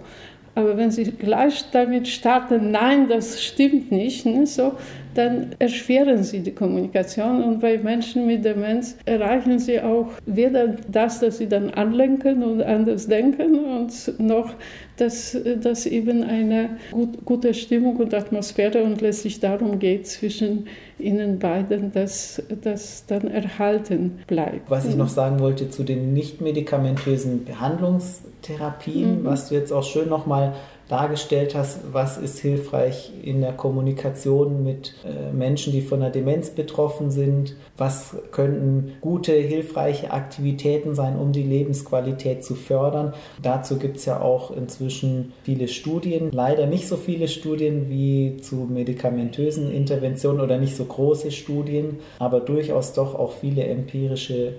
Aber wenn Sie gleich damit starten, nein, das stimmt nicht, ne, so, dann erschweren Sie die Kommunikation. Und bei Menschen mit Demenz erreichen Sie auch weder das, dass sie dann anlenken und anders denken, und noch, dass, dass eben eine gut, gute Stimmung und Atmosphäre und letztlich darum geht zwischen ihnen beiden, dass das dann erhalten bleibt. Was ich noch sagen wollte zu den nicht medikamentösen Behandlungstherapien, mhm. was du jetzt auch schön nochmal dargestellt hast, was ist hilfreich in der Kommunikation mit äh, Menschen, die von der Demenz betroffen sind, was könnten gute, hilfreiche Aktivitäten sein, um die Lebensqualität zu fördern. Dazu gibt es ja auch inzwischen viele Studien, leider nicht so viele Studien wie zu medikamentösen Interventionen oder nicht so große Studien, aber durchaus doch auch viele empirische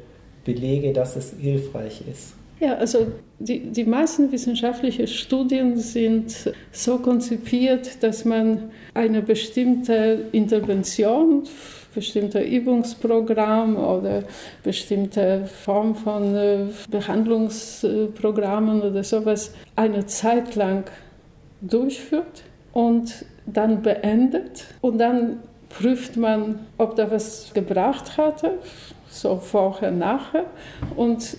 Belege, dass es hilfreich ist. Ja, also die, die meisten wissenschaftlichen Studien sind so konzipiert, dass man eine bestimmte Intervention, bestimmte Übungsprogramm oder bestimmte Form von äh, Behandlungsprogrammen oder sowas eine Zeit lang durchführt und dann beendet. Und dann prüft man, ob da was gebracht hatte, so vorher, nachher. Und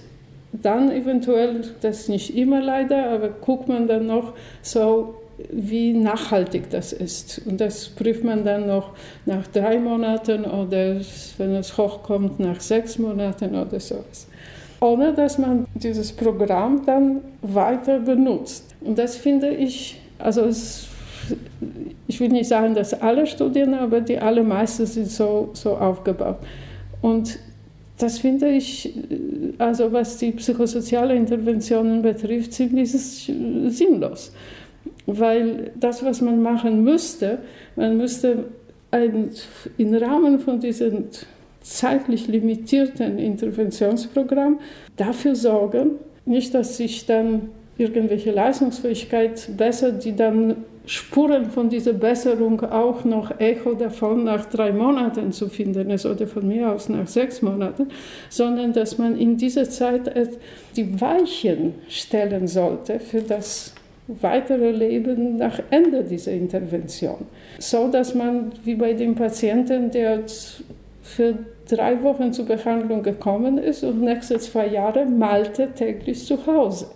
dann eventuell, das nicht immer leider, aber guckt man dann noch so, wie nachhaltig das ist. Und das prüft man dann noch nach drei Monaten oder wenn es hochkommt, nach sechs Monaten oder sowas. Ohne dass man dieses Programm dann weiter benutzt. Und das finde ich, also es, ich will nicht sagen, dass alle Studien, aber die allermeisten sind so, so aufgebaut. Und das finde ich, also was die psychosoziale Interventionen betrifft, ziemlich sinnlos. Weil das, was man machen müsste, man müsste im Rahmen von diesem zeitlich limitierten Interventionsprogramm dafür sorgen, nicht, dass sich dann irgendwelche Leistungsfähigkeit bessert, die dann Spuren von dieser Besserung auch noch Echo davon nach drei Monaten zu finden ist oder von mir aus nach sechs Monaten, sondern dass man in dieser Zeit die Weichen stellen sollte für das weitere Leben nach Ende dieser Intervention. So dass man, wie bei dem Patienten, der für drei Wochen zur Behandlung gekommen ist und nächste zwei Jahre malte täglich zu Hause,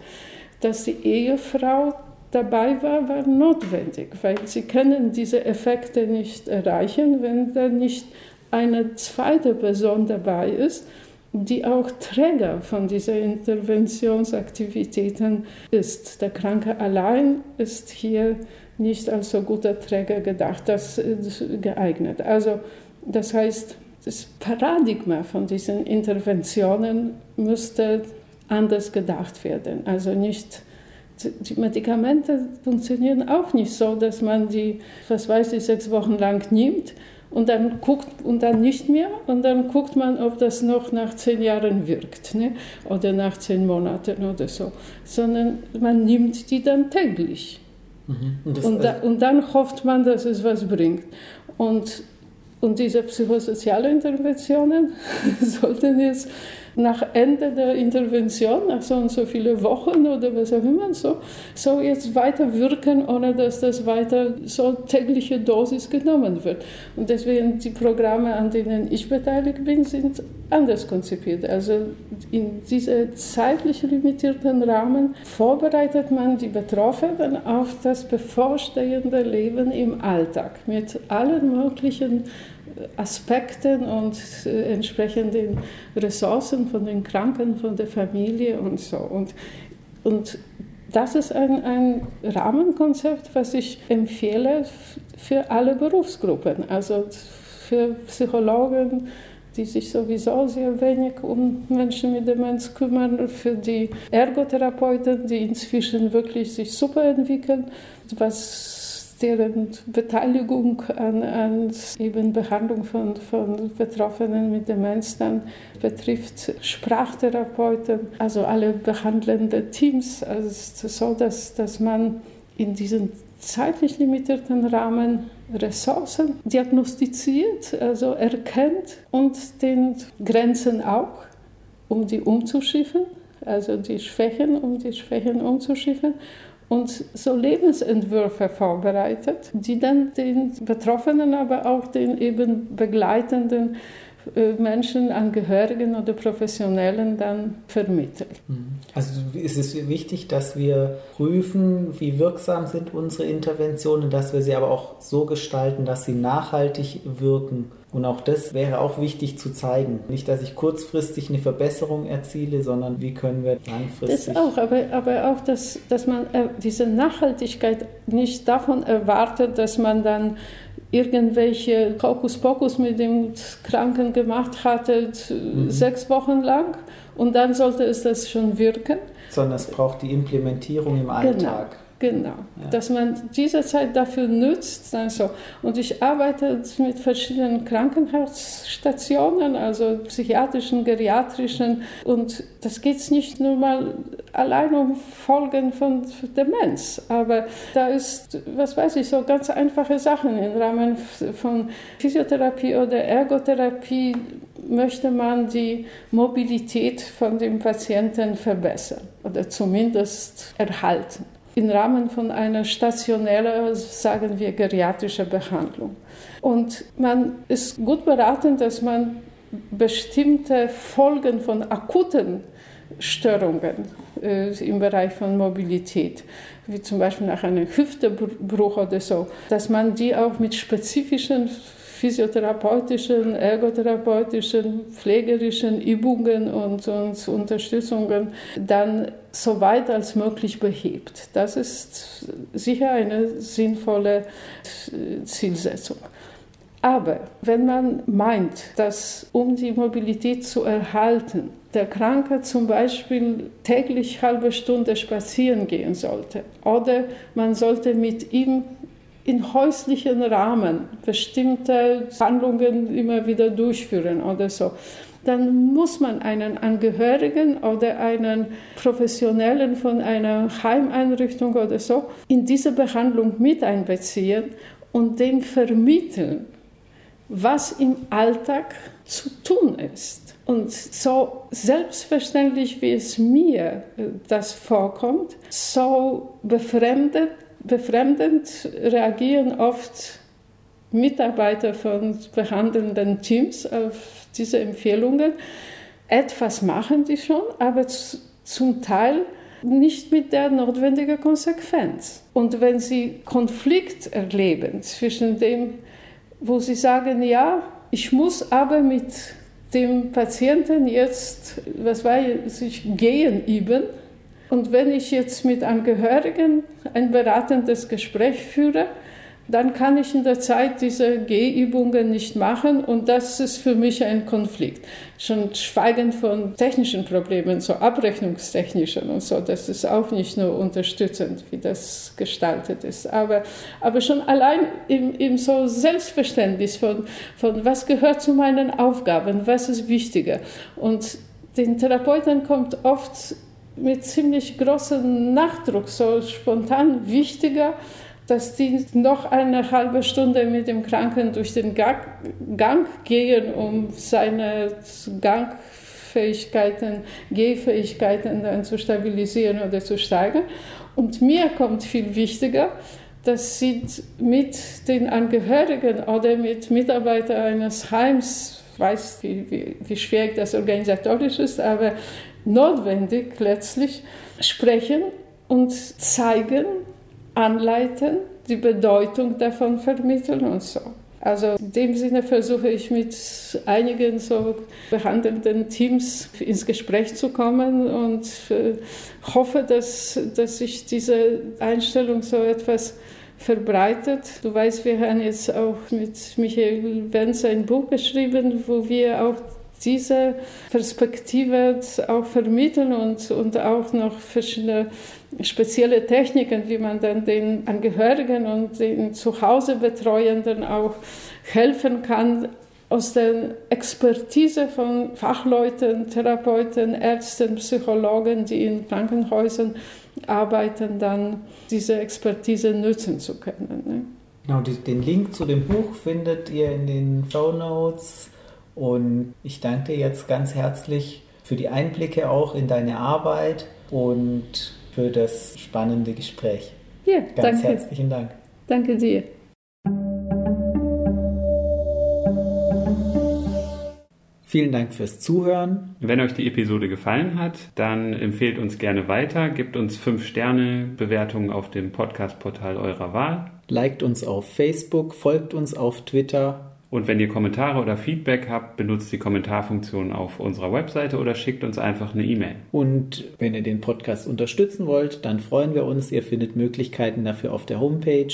dass die Ehefrau dabei war, war notwendig, weil sie können diese Effekte nicht erreichen, wenn da nicht eine zweite Person dabei ist, die auch Träger von diesen Interventionsaktivitäten ist. Der Kranke allein ist hier nicht als so guter Träger gedacht, das ist geeignet. Also das heißt, das Paradigma von diesen Interventionen müsste anders gedacht werden. Also nicht die Medikamente funktionieren auch nicht so, dass man die, was weiß ich, sechs Wochen lang nimmt und dann guckt und dann nicht mehr und dann guckt man, ob das noch nach zehn Jahren wirkt ne? oder nach zehn Monaten oder so, sondern man nimmt die dann täglich. Mhm. Und, und, da, und, dann hofft man, dass es was bringt. Und, und diese psychosozialen Interventionen sollten jetzt nach Ende der Intervention, nach so und so viele Wochen oder was auch immer, so, so jetzt weiter wirken, ohne dass das weiter so tägliche Dosis genommen wird. Und deswegen die Programme, an denen ich beteiligt bin, sind anders konzipiert. Also in diesem zeitlich limitierten Rahmen vorbereitet man die Betroffenen auf das bevorstehende Leben im Alltag mit allen möglichen Aspekten und äh, entsprechenden Ressourcen von den Kranken, von der Familie und so. Und, und das ist ein, ein Rahmenkonzept, was ich empfehle für alle Berufsgruppen, also für Psychologen, die sich sowieso sehr wenig um Menschen mit Demenz kümmern, für die Ergotherapeuten, die inzwischen wirklich sich super entwickeln, was deren Beteiligung an, an eben Behandlung von, von Betroffenen mit Demenz dann betrifft, Sprachtherapeuten, also alle behandelnden Teams, also so, dass, dass man in diesen zeitlich limitierten Rahmen Ressourcen diagnostiziert, also erkennt und den Grenzen auch, um die umzuschiffen, also die Schwächen, um die Schwächen umzuschiffen und so Lebensentwürfe vorbereitet, die dann den Betroffenen, aber auch den eben begleitenden äh, Menschen, Angehörigen oder Professionellen dann vermittelt. Mhm. Also ist es wichtig, dass wir prüfen, wie wirksam sind unsere Interventionen, dass wir sie aber auch so gestalten, dass sie nachhaltig wirken. Und auch das wäre auch wichtig zu zeigen. Nicht, dass ich kurzfristig eine Verbesserung erziele, sondern wie können wir langfristig. Das auch, aber, aber auch, dass, dass man äh, diese Nachhaltigkeit nicht davon erwartet, dass man dann irgendwelche Hokuspokus mit dem Kranken gemacht hatte, mhm. sechs Wochen lang und dann sollte es das schon wirken. Sondern es braucht die Implementierung im genau. Alltag. Genau. Genau, ja. dass man diese Zeit dafür nützt. Also, und ich arbeite mit verschiedenen Krankenhausstationen, also psychiatrischen, geriatrischen. Und das geht nicht nur mal allein um Folgen von Demenz, aber da ist, was weiß ich, so ganz einfache Sachen im Rahmen von Physiotherapie oder Ergotherapie möchte man die Mobilität von dem Patienten verbessern oder zumindest erhalten im Rahmen von einer stationären, sagen wir, geriatrischen Behandlung. Und man ist gut beraten, dass man bestimmte Folgen von akuten Störungen äh, im Bereich von Mobilität, wie zum Beispiel nach einem Hüftebruch oder so, dass man die auch mit spezifischen physiotherapeutischen, ergotherapeutischen, pflegerischen Übungen und, und Unterstützungen dann so weit als möglich behebt. Das ist sicher eine sinnvolle Zielsetzung. Aber wenn man meint, dass um die Mobilität zu erhalten, der Kranke zum Beispiel täglich halbe Stunde spazieren gehen sollte oder man sollte mit ihm in häuslichen Rahmen bestimmte Handlungen immer wieder durchführen oder so, dann muss man einen Angehörigen oder einen Professionellen von einer Heimeinrichtung oder so in diese Behandlung mit einbeziehen und dem vermitteln, was im Alltag zu tun ist. Und so selbstverständlich, wie es mir das vorkommt, so befremdet befremdend reagieren oft Mitarbeiter von behandelnden Teams auf diese Empfehlungen. Etwas machen die schon, aber zum Teil nicht mit der notwendigen Konsequenz. Und wenn sie Konflikt erleben zwischen dem, wo sie sagen, ja, ich muss aber mit dem Patienten jetzt, was weiß ich, gehen üben, und wenn ich jetzt mit Angehörigen ein beratendes Gespräch führe, dann kann ich in der Zeit diese Gehübungen nicht machen und das ist für mich ein Konflikt. Schon schweigend von technischen Problemen, so abrechnungstechnischen und so, das ist auch nicht nur unterstützend, wie das gestaltet ist. Aber, aber schon allein im, im so Selbstverständnis von, von was gehört zu meinen Aufgaben, was ist wichtiger. Und den Therapeuten kommt oft mit ziemlich großem Nachdruck, so spontan wichtiger, dass die noch eine halbe Stunde mit dem Kranken durch den Gang gehen, um seine Gangfähigkeiten, Gehfähigkeiten dann zu stabilisieren oder zu steigern. Und mir kommt viel wichtiger, dass sie mit den Angehörigen oder mit Mitarbeitern eines Heims, ich weiß, wie, wie, wie schwierig das organisatorisch ist, aber notwendig letztlich sprechen und zeigen, anleiten, die Bedeutung davon vermitteln und so. Also in dem Sinne versuche ich mit einigen so behandelnden Teams ins Gespräch zu kommen und äh, hoffe, dass, dass sich diese Einstellung so etwas verbreitet. Du weißt, wir haben jetzt auch mit Michael Wenz ein Buch geschrieben, wo wir auch diese Perspektive auch vermitteln und, und auch noch verschiedene spezielle Techniken, wie man dann den Angehörigen und den Zuhausebetreuenden auch helfen kann, aus der Expertise von Fachleuten, Therapeuten, Ärzten, Psychologen, die in Krankenhäusern arbeiten, dann diese Expertise nutzen zu können. Ne? Genau, den Link zu dem Buch findet ihr in den Show Notes. Und ich danke dir jetzt ganz herzlich für die Einblicke auch in deine Arbeit und für das spannende Gespräch. Ja, ganz danke. herzlichen Dank. Danke dir. Vielen Dank fürs Zuhören. Wenn euch die Episode gefallen hat, dann empfehlt uns gerne weiter, gebt uns 5 Sterne Bewertungen auf dem Podcast-Portal eurer Wahl. Liked uns auf Facebook, folgt uns auf Twitter. Und wenn ihr Kommentare oder Feedback habt, benutzt die Kommentarfunktion auf unserer Webseite oder schickt uns einfach eine E-Mail. Und wenn ihr den Podcast unterstützen wollt, dann freuen wir uns. Ihr findet Möglichkeiten dafür auf der Homepage